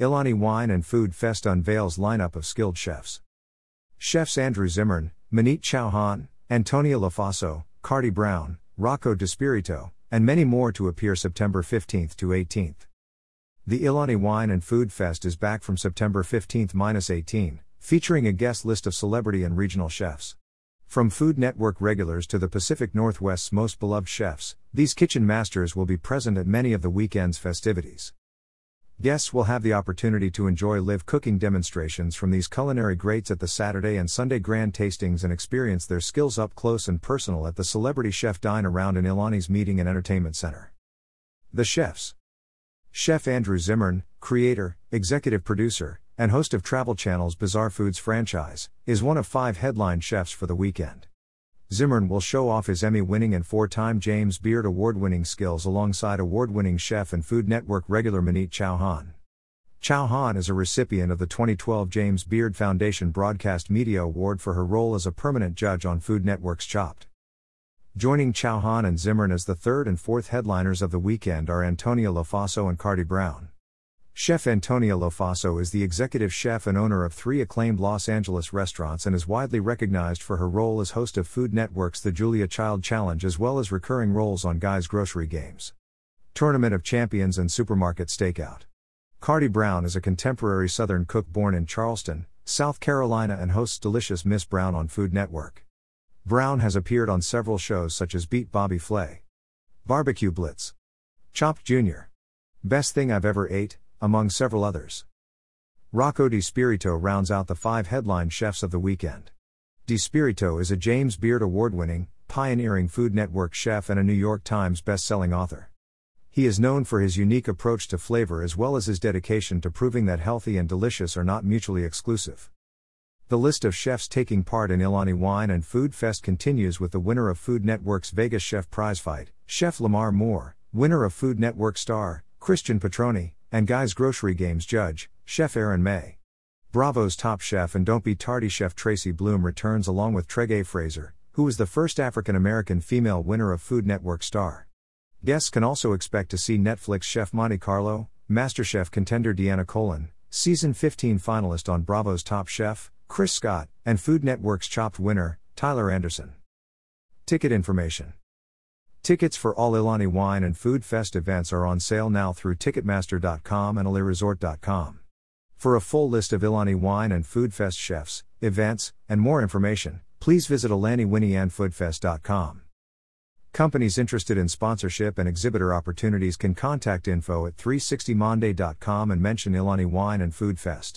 Ilani Wine and Food Fest unveils lineup of skilled chefs. Chefs Andrew Zimmern, Maneet Chauhan, Antonia Lofaso, Kardea Brown, Rocco DiSpirito, and many more to appear September 15th to 18th. The Ilani Wine and Food Fest is back from September 15th-18, featuring a guest list of celebrity and regional chefs. From Food Network regulars to the Pacific Northwest's most beloved chefs, these kitchen masters will be present at many of the weekend's festivities. Guests will have the opportunity to enjoy live cooking demonstrations from these culinary greats at the Saturday and Sunday grand tastings and experience their skills up close and personal at the Celebrity Chef Dine Around in Ilani's Meeting and Entertainment Center. The Chefs Chef Andrew Zimmern, creator, executive producer, and host of Travel Channel's Bizarre Foods franchise, is one of five headline chefs for the weekend. Zimmern will show off his Emmy winning and four time James Beard award winning skills alongside award winning chef and Food Network regular Maneet Chauhan. Chauhan is a recipient of the 2012 James Beard Foundation Broadcast Media Award for her role as a permanent judge on Food Network's Chopped. Joining Chauhan and Zimmern as the third and fourth headliners of the weekend are Antonia Lofaso and Kardea Brown. Chef Antonia Lofaso is the executive chef and owner of three acclaimed Los Angeles restaurants and is widely recognized for her role as host of Food Network's The Julia Child Challenge as well as recurring roles on Guy's Grocery Games, Tournament of Champions, and Supermarket Stakeout. Kardea Brown is a contemporary Southern cook born in Charleston, South Carolina and hosts Delicious Miss Brown on Food Network. Brown has appeared on several shows such as Beat Bobby Flay, Barbecue Blitz, Chopped Jr., Best Thing I've Ever Ate, among several others. Rocco DiSpirito rounds out the five headline chefs of the weekend. DiSpirito is a James Beard Award winning, pioneering Food Network chef and a New York Times best-selling author. He is known for his unique approach to flavor as well as his dedication to proving that healthy and delicious are not mutually exclusive. The list of chefs taking part in Ilani Wine and Food Fest continues with the winner of Food Network's Vegas Chef Prize Fight, Chef Lamar Moore, winner of Food Network Star, Christian Petroni, and Guy's Grocery Games judge, Chef Aaron May. Bravo's top chef and Don't Be Tardy chef Tracy Bloom returns along with Tregaye Fraser, who was the first African American female winner of Food Network Star. Guests can also expect to see Netflix chef Monti Carlo, MasterChef contender Deanna Colón, season 15 finalist on Bravo's Top Chef, Chris Scott, and Food Network's Chopped winner, Tyler Anderson. Ticket information. Tickets for all Ilani Wine and Food Fest events are on sale now through Ticketmaster.com and AliResort.com. For a full list of Ilani Wine and Food Fest chefs, events, and more information, please visit IlaniWineandFoodFest.com. Companies interested in sponsorship and exhibitor opportunities can contact info at 360monday.com and mention Ilani Wine and Food Fest.